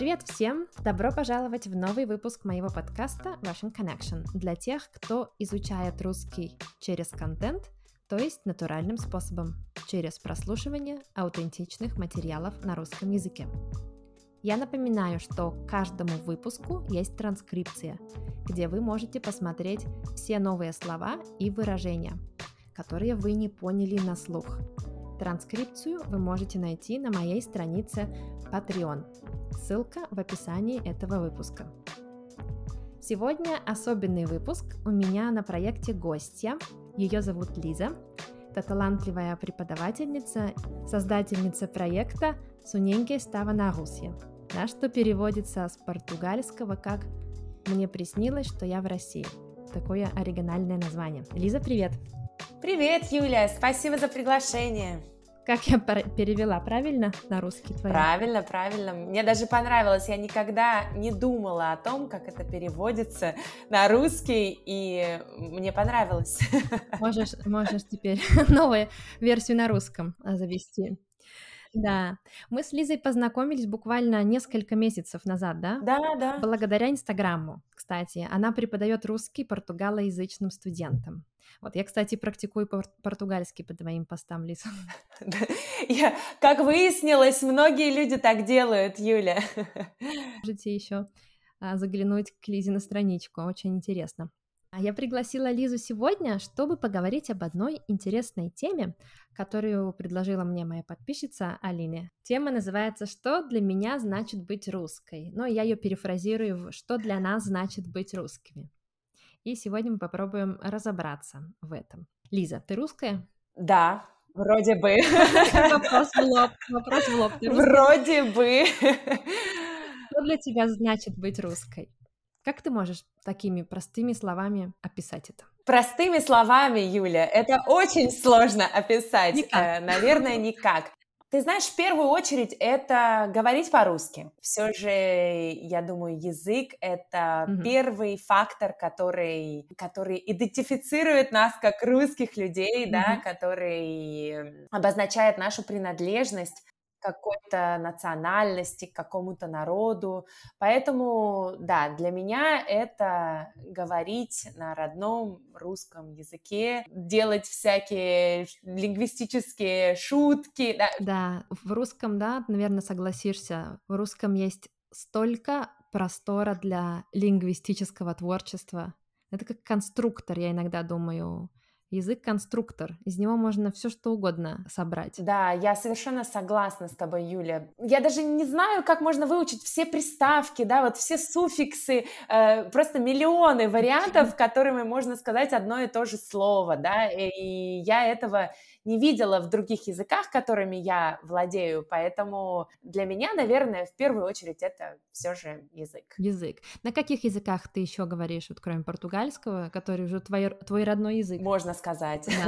Привет всем! Добро пожаловать в новый выпуск моего подкаста Russian Connection для тех, кто изучает русский через контент, то есть натуральным способом, через прослушивание аутентичных материалов на русском языке. Я напоминаю, что к каждому выпуску есть транскрипция, где вы можете посмотреть все новые слова и выражения, которые вы не поняли на слух. Транскрипцию вы можете найти на моей странице Patreon. Ссылка в описании этого выпуска. Сегодня особенный выпуск. У меня на проекте гостья. Ее зовут Лиза. Это талантливая преподавательница, создательница проекта «Суненьке става на Руси», да, что переводится с португальского как «Мне приснилось, что я в России». Такое оригинальное название. Лиза, привет! Привет, Юля! Спасибо за приглашение. Как я перевела правильно на русский твой? Правильно, правильно. Мне даже понравилось. Я никогда не думала о том, как это переводится на русский, и мне понравилось. Можешь, можешь теперь новую версию на русском а, завести. Да, мы с Лизой познакомились буквально несколько месяцев назад, да? Да, да. Благодаря Инстаграму, кстати. Она преподает русский португалоязычным студентам. Вот я, кстати, практикую португальский по твоим постам, Лиза. Я, как выяснилось, многие люди так делают, Юля. Можете еще а, заглянуть к Лизе на страничку, очень интересно. А я пригласила Лизу сегодня, чтобы поговорить об одной интересной теме, которую предложила мне моя подписчица Алине. Тема называется «Что для меня значит быть русской?», но я ее перефразирую в «Что для нас значит быть русскими?». И сегодня мы попробуем разобраться в этом. Лиза, ты русская? Да, вроде бы. Вопрос в лоб. Вопрос в лоб. Вроде бы. Что для тебя значит быть русской? Как ты можешь такими простыми словами описать это? Простыми словами, Юля, это очень сложно описать. Никак. Э, наверное, никак. Ты знаешь, в первую очередь это говорить по-русски. Все же, я думаю, язык это mm-hmm. первый фактор, который, который идентифицирует нас как русских людей, mm-hmm. да, который обозначает нашу принадлежность какой-то национальности, к какому-то народу. Поэтому, да, для меня это говорить на родном русском языке, делать всякие лингвистические шутки. Да, да в русском, да, наверное, согласишься, в русском есть столько простора для лингвистического творчества. Это как конструктор, я иногда думаю, язык-конструктор. Из него можно все что угодно собрать. Да, я совершенно согласна с тобой, Юля. Я даже не знаю, как можно выучить все приставки, да, вот все суффиксы, э, просто миллионы вариантов, которыми можно сказать одно и то же слово, да, и я этого не видела в других языках, которыми я владею, поэтому для меня, наверное, в первую очередь это все же язык. Язык. На каких языках ты еще говоришь, вот кроме португальского, который уже твой, твой родной язык? Можно сказать.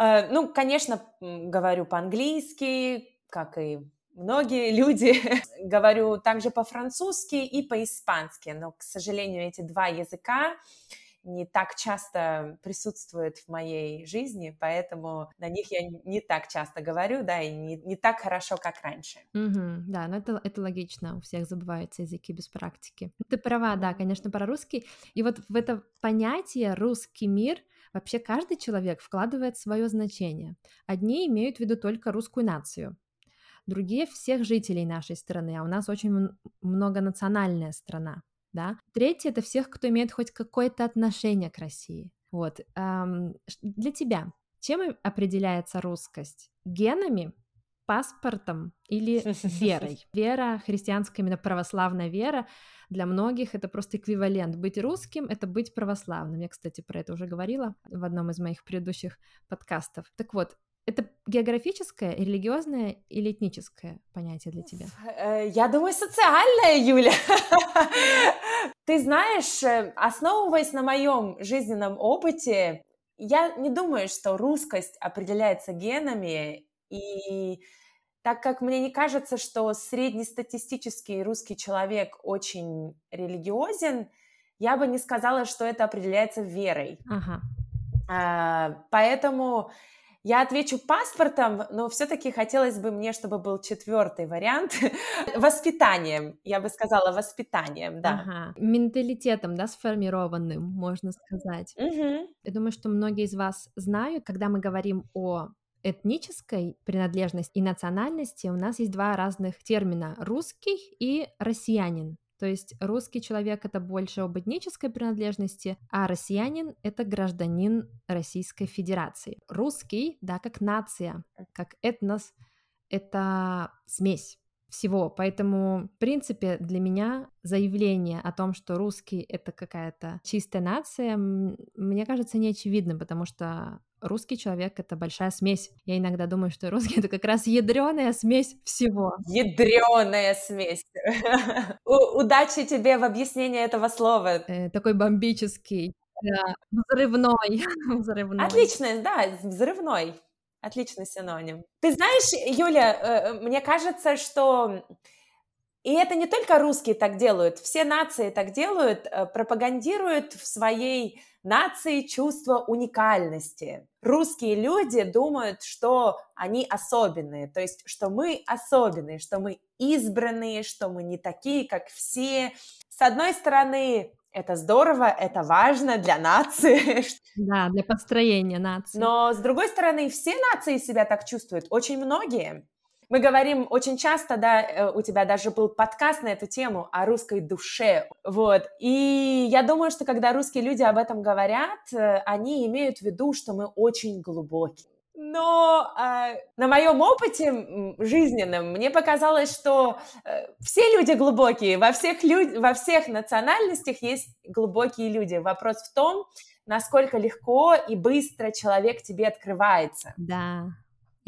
Э, ну, конечно, говорю по-английски, как и многие люди. говорю также по-французски и по-испански, но, к сожалению, эти два языка не так часто присутствуют в моей жизни, поэтому на них я не так часто говорю, да, и не, не так хорошо, как раньше. Угу, да, но это, это логично, у всех забываются языки без практики. Ты права, да, конечно, про русский. И вот в это понятие «русский мир» вообще каждый человек вкладывает свое значение. Одни имеют в виду только русскую нацию, другие всех жителей нашей страны, а у нас очень многонациональная страна да. Третье — это всех, кто имеет хоть какое-то отношение к России. Вот. Для тебя чем определяется русскость? Генами, паспортом или верой? Вера, христианская именно православная вера, для многих это просто эквивалент. Быть русским — это быть православным. Я, кстати, про это уже говорила в одном из моих предыдущих подкастов. Так вот, это географическое, религиозное или этническое понятие для тебя? Э, я думаю, социальное, Юля. Ты знаешь, э, основываясь на моем жизненном опыте, я не думаю, что русскость определяется генами, и так как мне не кажется, что среднестатистический русский человек очень религиозен, я бы не сказала, что это определяется верой. Ага. А, поэтому Я отвечу паспортом, но все-таки хотелось бы мне, чтобы был четвертый вариант. Воспитанием, я бы сказала, воспитанием, да. Ага. Менталитетом, да, сформированным, можно сказать. Угу. Я думаю, что многие из вас знают, когда мы говорим о этнической принадлежности и национальности, у нас есть два разных термина — русский и россиянин. То есть русский человек это больше об этнической принадлежности, а россиянин это гражданин Российской Федерации. Русский, да, как нация, как этнос, это смесь всего. Поэтому, в принципе, для меня заявление о том, что русский это какая-то чистая нация, мне кажется, не очевидно, потому что русский человек это большая смесь. Я иногда думаю, что русский это как раз ядреная смесь всего. Ядреная смесь. Удачи тебе в объяснении этого слова. Э, такой бомбический. Да, взрывной. взрывной. Отлично, да, взрывной. Отличный синоним. Ты знаешь, Юля, э, мне кажется, что и это не только русские так делают, все нации так делают, э, пропагандируют в своей нации чувство уникальности. Русские люди думают, что они особенные, то есть, что мы особенные, что мы избранные, что мы не такие, как все. С одной стороны, это здорово, это важно для нации. Да, для построения нации. Но, с другой стороны, все нации себя так чувствуют, очень многие. Мы говорим очень часто, да, э, у тебя даже был подкаст на эту тему о русской душе, вот. И я думаю, что когда русские люди об этом говорят, э, они имеют в виду, что мы очень глубокие. Но э, на моем опыте жизненном мне показалось, что э, все люди глубокие, во всех, люд... во всех национальностях есть глубокие люди. Вопрос в том, насколько легко и быстро человек тебе открывается. Да,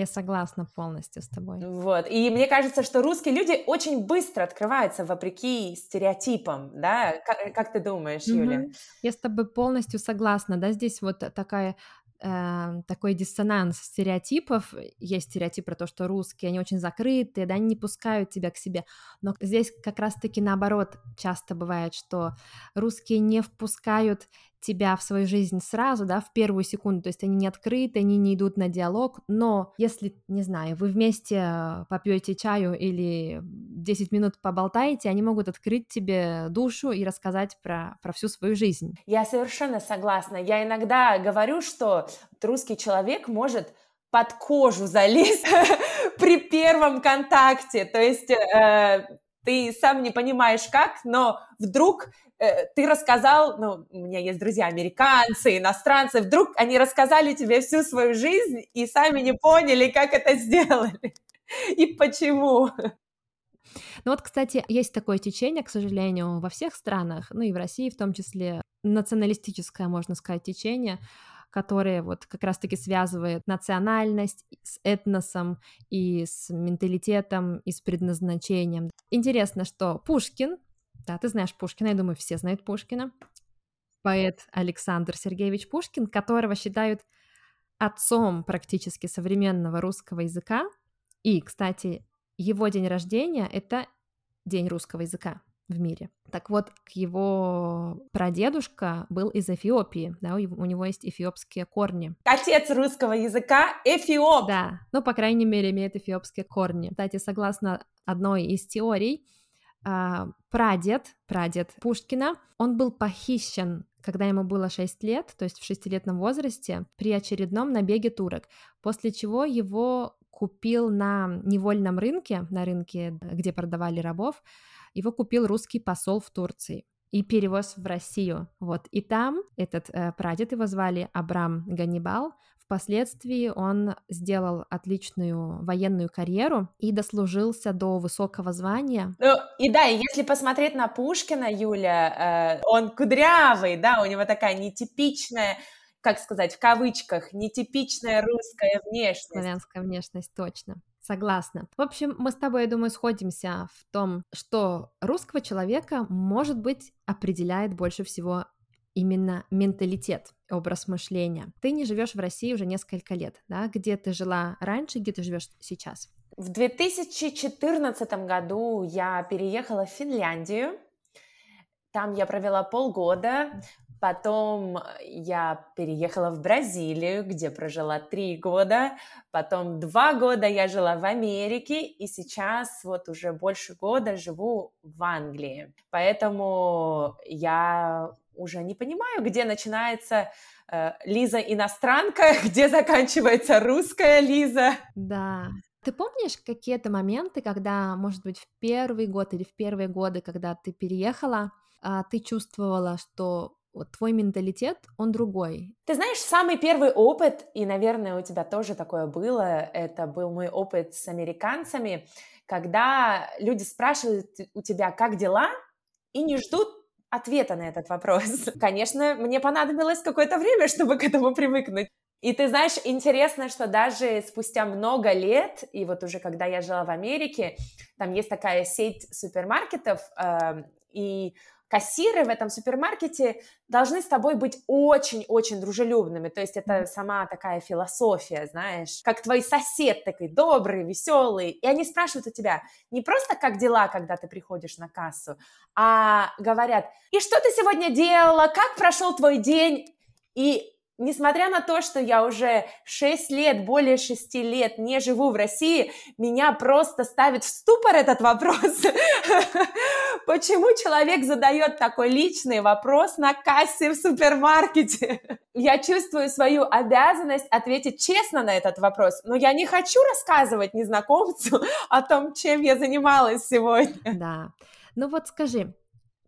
я согласна полностью с тобой. Вот. И мне кажется, что русские люди очень быстро открываются вопреки стереотипам, да? Как, как ты думаешь, Юля? Я с тобой полностью согласна, да, здесь вот такая э, такой диссонанс стереотипов. Есть стереотип про то, что русские, они очень закрытые, да, они не пускают тебя к себе. Но здесь как раз-таки наоборот часто бывает, что русские не впускают тебя в свою жизнь сразу, да, в первую секунду, то есть они не открыты, они не идут на диалог, но если, не знаю, вы вместе попьете чаю или 10 минут поболтаете, они могут открыть тебе душу и рассказать про, про всю свою жизнь. Я совершенно согласна. Я иногда говорю, что русский человек может под кожу залезть при первом контакте, то есть э, ты сам не понимаешь как, но вдруг Э, ты рассказал, ну, у меня есть друзья американцы, иностранцы, вдруг они рассказали тебе всю свою жизнь и сами не поняли, как это сделали и почему. Ну вот, кстати, есть такое течение, к сожалению, во всех странах, ну и в России в том числе, националистическое, можно сказать, течение, которое вот как раз-таки связывает национальность с этносом и с менталитетом и с предназначением. Интересно, что Пушкин да, ты знаешь Пушкина, я думаю, все знают Пушкина. Поэт Александр Сергеевич Пушкин, которого считают отцом практически современного русского языка. И, кстати, его день рождения — это день русского языка в мире. Так вот, его прадедушка был из Эфиопии, да, у него есть эфиопские корни. Отец русского языка — эфиоп! Да, ну, по крайней мере, имеет эфиопские корни. Кстати, согласно одной из теорий, а, прадед, прадед Пушкина, он был похищен когда ему было 6 лет, то есть в шестилетнем возрасте, при очередном набеге турок, после чего его купил на невольном рынке, на рынке, где продавали рабов, его купил русский посол в Турции и перевоз в Россию. Вот. И там этот э, прадед, его звали Абрам Ганнибал, Впоследствии он сделал отличную военную карьеру и дослужился до высокого звания. Ну, и да, если посмотреть на Пушкина, Юля, э, он кудрявый, да, у него такая нетипичная как сказать, в кавычках, нетипичная русская внешность. Славянская внешность, точно. Согласна. В общем, мы с тобой, я думаю, сходимся в том, что русского человека, может быть, определяет больше всего именно менталитет, образ мышления. Ты не живешь в России уже несколько лет, да? Где ты жила раньше, где ты живешь сейчас? В 2014 году я переехала в Финляндию. Там я провела полгода. Потом я переехала в Бразилию, где прожила три года. Потом два года я жила в Америке, и сейчас вот уже больше года живу в Англии. Поэтому я уже не понимаю, где начинается э, Лиза иностранка, где заканчивается русская Лиза. Да. Ты помнишь какие-то моменты, когда, может быть, в первый год или в первые годы, когда ты переехала, а, ты чувствовала, что вот твой менталитет, он другой. Ты знаешь, самый первый опыт, и, наверное, у тебя тоже такое было, это был мой опыт с американцами, когда люди спрашивают у тебя, как дела, и не ждут ответа на этот вопрос. Конечно, мне понадобилось какое-то время, чтобы к этому привыкнуть. И ты знаешь, интересно, что даже спустя много лет, и вот уже когда я жила в Америке, там есть такая сеть супермаркетов, э, и кассиры в этом супермаркете должны с тобой быть очень-очень дружелюбными. То есть это сама такая философия, знаешь, как твой сосед такой добрый, веселый. И они спрашивают у тебя не просто как дела, когда ты приходишь на кассу, а говорят, и что ты сегодня делала, как прошел твой день? И несмотря на то, что я уже 6 лет, более 6 лет не живу в России, меня просто ставит в ступор этот вопрос. Почему человек задает такой личный вопрос на кассе в супермаркете? Я чувствую свою обязанность ответить честно на этот вопрос, но я не хочу рассказывать незнакомцу о том, чем я занималась сегодня. Да. Ну вот скажи,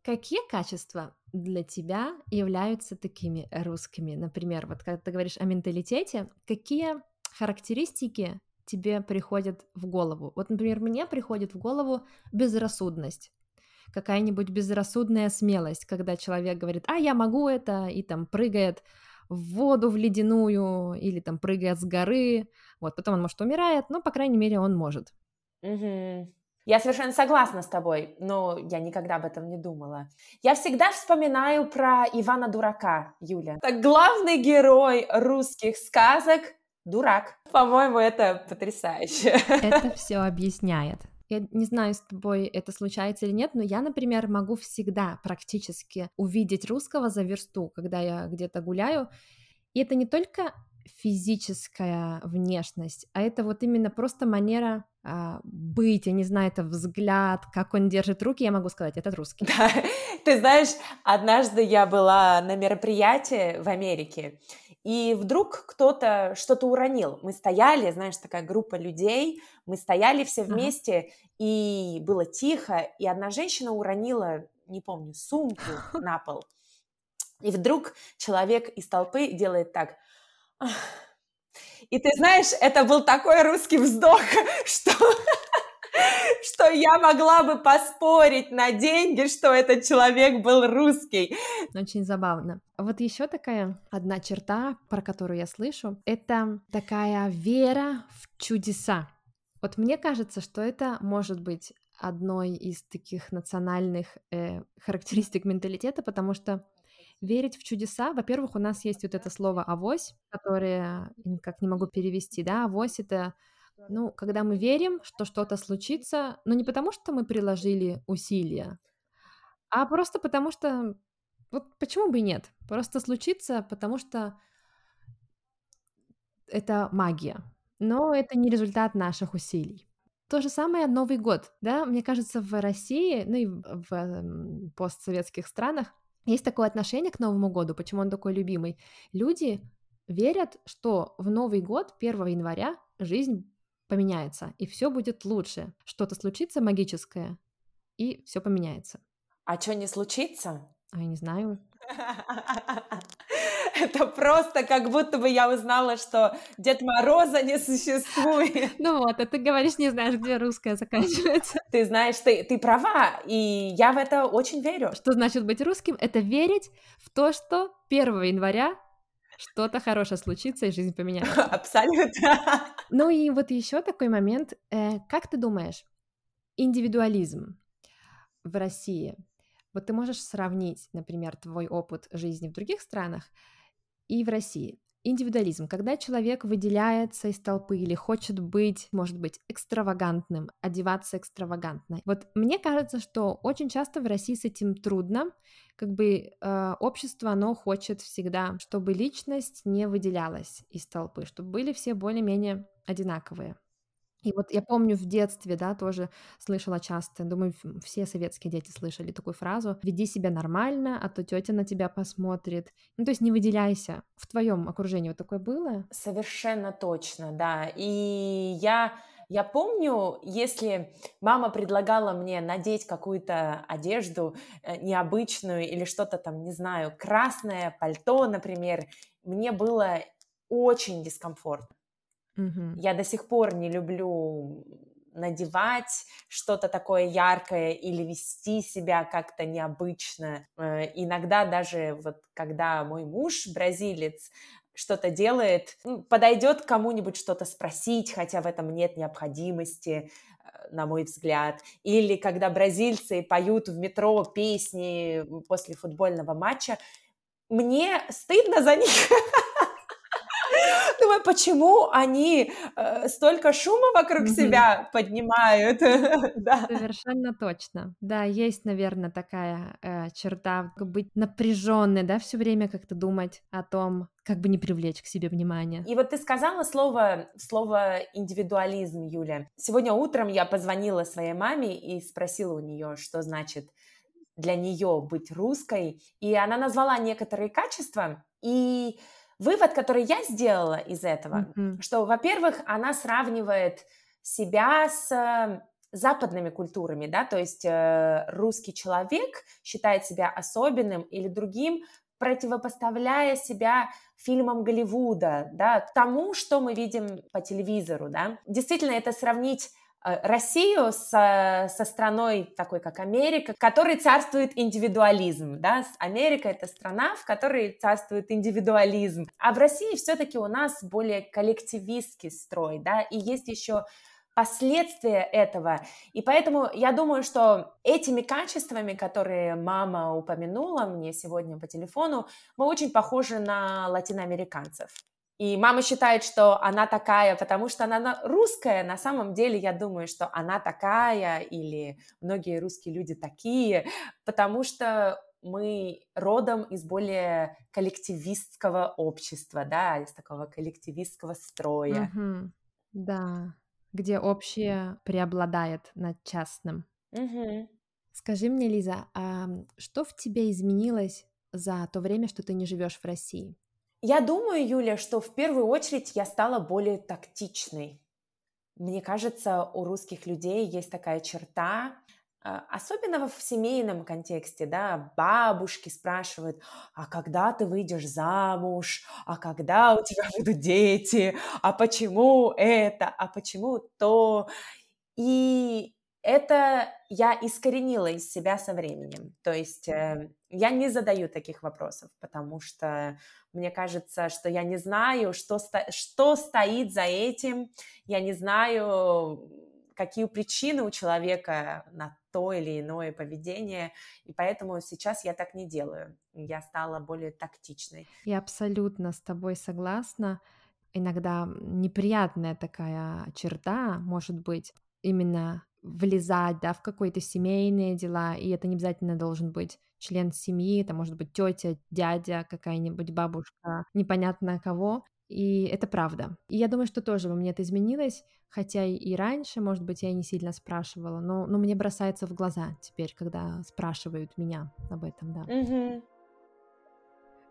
какие качества для тебя являются такими русскими? Например, вот когда ты говоришь о менталитете, какие характеристики тебе приходят в голову? Вот, например, мне приходит в голову безрассудность какая-нибудь безрассудная смелость, когда человек говорит, а я могу это, и там прыгает в воду в ледяную, или там прыгает с горы, вот, потом он, может, умирает, но, по крайней мере, он может. Угу. Я совершенно согласна с тобой, но я никогда об этом не думала. Я всегда вспоминаю про Ивана Дурака, Юля. Это главный герой русских сказок – дурак. По-моему, это потрясающе. Это все объясняет. Я не знаю, с тобой это случается или нет, но я, например, могу всегда практически увидеть русского за версту, когда я где-то гуляю. И это не только физическая внешность, а это вот именно просто манера а, быть, я не знаю, это взгляд, как он держит руки, я могу сказать, это русский. Да, ты знаешь, однажды я была на мероприятии в Америке, и вдруг кто-то что-то уронил. Мы стояли, знаешь, такая группа людей, мы стояли все вместе, ага. и было тихо, и одна женщина уронила, не помню, сумку на пол. И вдруг человек из толпы делает так. И ты знаешь, это был такой русский вздох, что, что я могла бы поспорить на деньги, что этот человек был русский. Очень забавно. Вот еще такая одна черта, про которую я слышу, это такая вера в чудеса. Вот мне кажется, что это может быть одной из таких национальных э, характеристик менталитета, потому что верить в чудеса. Во-первых, у нас есть вот это слово «авось», которое как не могу перевести, да, «авось» — это, ну, когда мы верим, что что-то случится, но не потому, что мы приложили усилия, а просто потому что, вот почему бы и нет, просто случится, потому что это магия, но это не результат наших усилий. То же самое Новый год, да, мне кажется, в России, ну и в постсоветских странах есть такое отношение к Новому году, почему он такой любимый. Люди верят, что в Новый год, 1 января, жизнь поменяется, и все будет лучше. Что-то случится магическое, и все поменяется. А что не случится? А я не знаю. Это просто как будто бы я узнала, что Дед Мороза не существует. Ну вот, а ты говоришь, не знаешь, где русская заканчивается. Ты знаешь, ты, ты права, и я в это очень верю. Что значит быть русским? Это верить в то, что 1 января что-то хорошее случится, и жизнь поменяется. Абсолютно. Ну и вот еще такой момент. Э, как ты думаешь, индивидуализм в России – вот ты можешь сравнить, например, твой опыт жизни в других странах и в России. Индивидуализм, когда человек выделяется из толпы или хочет быть, может быть, экстравагантным, одеваться экстравагантно. Вот мне кажется, что очень часто в России с этим трудно, как бы э, общество, оно хочет всегда, чтобы личность не выделялась из толпы, чтобы были все более-менее одинаковые. И вот я помню в детстве, да, тоже слышала часто, думаю, все советские дети слышали такую фразу «веди себя нормально, а то тетя на тебя посмотрит». Ну, то есть не выделяйся. В твоем окружении вот такое было? Совершенно точно, да. И я я помню, если мама предлагала мне надеть какую-то одежду э, необычную или что-то там, не знаю, красное пальто, например, мне было очень дискомфортно. Я до сих пор не люблю надевать что-то такое яркое или вести себя как-то необычно. Э, иногда даже вот когда мой муж бразилец что-то делает, ну, подойдет кому-нибудь что-то спросить, хотя в этом нет необходимости, э, на мой взгляд. Или когда бразильцы поют в метро песни после футбольного матча, мне стыдно за них. Думаю, почему они э, столько шума вокруг mm-hmm. себя поднимают? да. Совершенно точно. Да, есть, наверное, такая э, черта быть напряженной, да, все время как-то думать о том, как бы не привлечь к себе внимание. И вот ты сказала слово, слово индивидуализм, Юля. Сегодня утром я позвонила своей маме и спросила у нее, что значит для нее быть русской, и она назвала некоторые качества, и Вывод, который я сделала из этого, mm-hmm. что, во-первых, она сравнивает себя с э, западными культурами, да, то есть э, русский человек считает себя особенным или другим, противопоставляя себя фильмам Голливуда, да, тому, что мы видим по телевизору, да. Действительно, это сравнить Россию со, со страной такой, как Америка, в которой царствует индивидуализм. Да? Америка — это страна, в которой царствует индивидуализм. А в России все-таки у нас более коллективистский строй, да, и есть еще последствия этого. И поэтому я думаю, что этими качествами, которые мама упомянула мне сегодня по телефону, мы очень похожи на латиноамериканцев. И мама считает, что она такая, потому что она русская. На самом деле я думаю, что она такая, или многие русские люди такие, потому что мы родом из более коллективистского общества, да, из такого коллективистского строя. Угу. Да, где общее преобладает над частным. Угу. Скажи мне, Лиза, а что в тебе изменилось за то время, что ты не живешь в России? Я думаю, Юля, что в первую очередь я стала более тактичной. Мне кажется, у русских людей есть такая черта, а, особенно в семейном контексте, да, бабушки спрашивают, а когда ты выйдешь замуж, а когда у тебя будут дети, а почему это, а почему то. И это я искоренила из себя со временем. То есть э, я не задаю таких вопросов, потому что мне кажется, что я не знаю, что, сто, что стоит за этим, я не знаю, какие причины у человека на то или иное поведение, и поэтому сейчас я так не делаю. Я стала более тактичной. Я абсолютно с тобой согласна. Иногда неприятная такая черта может быть именно влезать, да, в какие-то семейные дела, и это не обязательно должен быть член семьи, это может быть тетя, дядя, какая-нибудь бабушка, непонятно кого, и это правда. И я думаю, что тоже во мне это изменилось, хотя и раньше, может быть, я не сильно спрашивала, но, но мне бросается в глаза теперь, когда спрашивают меня об этом, да. Mm-hmm.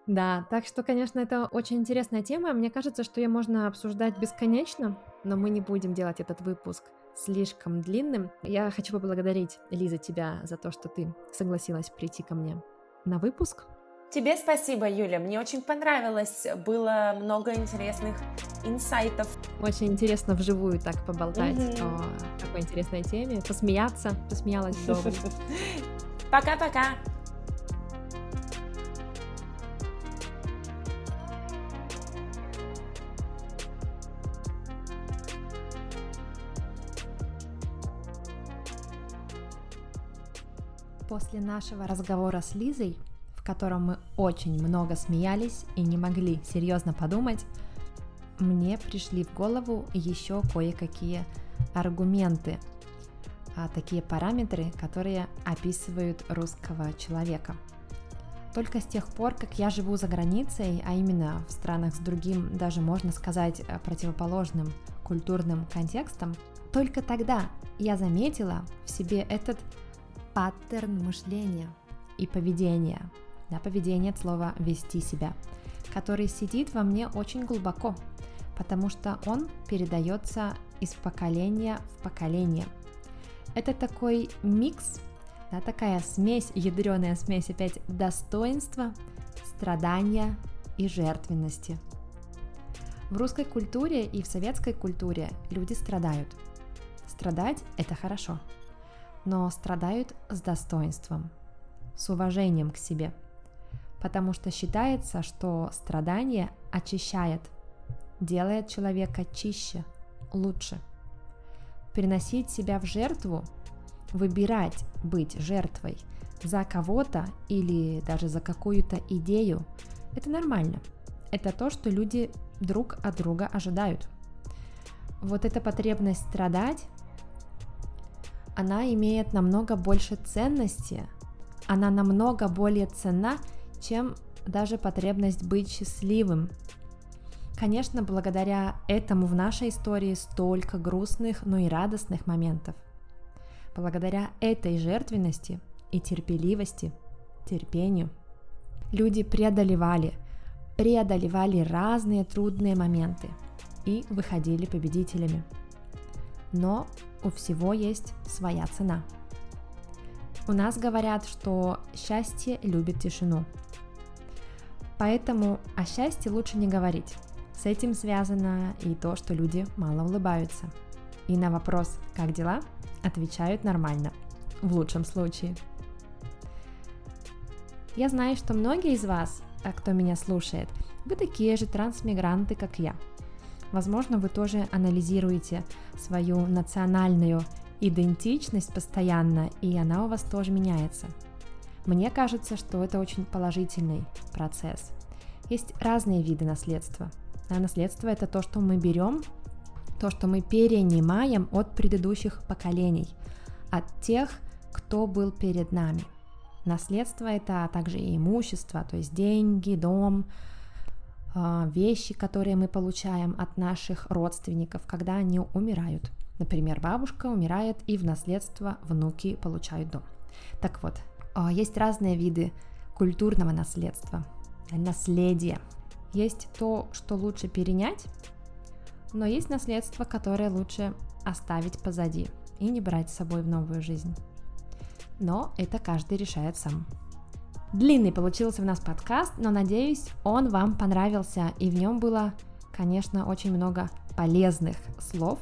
Да, так что, конечно, это очень интересная тема. Мне кажется, что ее можно обсуждать бесконечно, но мы не будем делать этот выпуск слишком длинным. Я хочу поблагодарить, Лиза, тебя за то, что ты согласилась прийти ко мне на выпуск. Тебе спасибо, Юля. Мне очень понравилось. Было много интересных инсайтов. Очень интересно вживую так поболтать mm-hmm. о такой интересной теме, посмеяться. Посмеялась. Пока-пока. После нашего разговора с Лизой в котором мы очень много смеялись и не могли серьезно подумать, мне пришли в голову еще кое-какие аргументы, а такие параметры, которые описывают русского человека. Только с тех пор, как я живу за границей, а именно в странах с другим, даже можно сказать, противоположным культурным контекстом, только тогда я заметила в себе этот паттерн мышления и поведения. Да, поведение от слова «вести себя», который сидит во мне очень глубоко, потому что он передается из поколения в поколение. Это такой микс, да, такая смесь, ядреная смесь опять достоинства, страдания и жертвенности. В русской культуре и в советской культуре люди страдают. Страдать – это хорошо – но страдают с достоинством, с уважением к себе, потому что считается, что страдание очищает, делает человека чище, лучше. Приносить себя в жертву, выбирать быть жертвой за кого-то или даже за какую-то идею, это нормально. Это то, что люди друг от друга ожидают. Вот эта потребность страдать она имеет намного больше ценности, она намного более ценна, чем даже потребность быть счастливым. Конечно, благодаря этому в нашей истории столько грустных, но и радостных моментов. Благодаря этой жертвенности и терпеливости, терпению, люди преодолевали, преодолевали разные трудные моменты и выходили победителями. Но у всего есть своя цена. У нас говорят, что счастье любит тишину. Поэтому о счастье лучше не говорить. С этим связано и то, что люди мало улыбаются. И на вопрос «как дела?» отвечают нормально, в лучшем случае. Я знаю, что многие из вас, а кто меня слушает, вы такие же трансмигранты, как я – Возможно, вы тоже анализируете свою национальную идентичность постоянно, и она у вас тоже меняется. Мне кажется, что это очень положительный процесс. Есть разные виды наследства. А наследство это то, что мы берем, то, что мы перенимаем от предыдущих поколений, от тех, кто был перед нами. Наследство это также и имущество, то есть деньги, дом, вещи, которые мы получаем от наших родственников, когда они умирают. Например, бабушка умирает, и в наследство внуки получают дом. Так вот, а, есть разные виды культурного наследства, наследия. Есть то, что лучше перенять, но есть наследство, которое лучше оставить позади и не брать с собой в новую жизнь. Но это каждый решает сам. Длинный получился у нас подкаст, но надеюсь, он вам понравился, и в нем было, конечно, очень много полезных слов.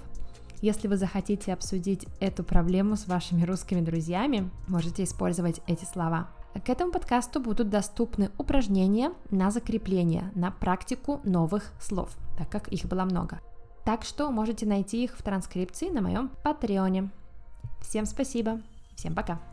Если вы захотите обсудить эту проблему с вашими русскими друзьями, можете использовать эти слова. К этому подкасту будут доступны упражнения на закрепление, на практику новых слов, так как их было много. Так что можете найти их в транскрипции на моем патреоне. Всем спасибо, всем пока!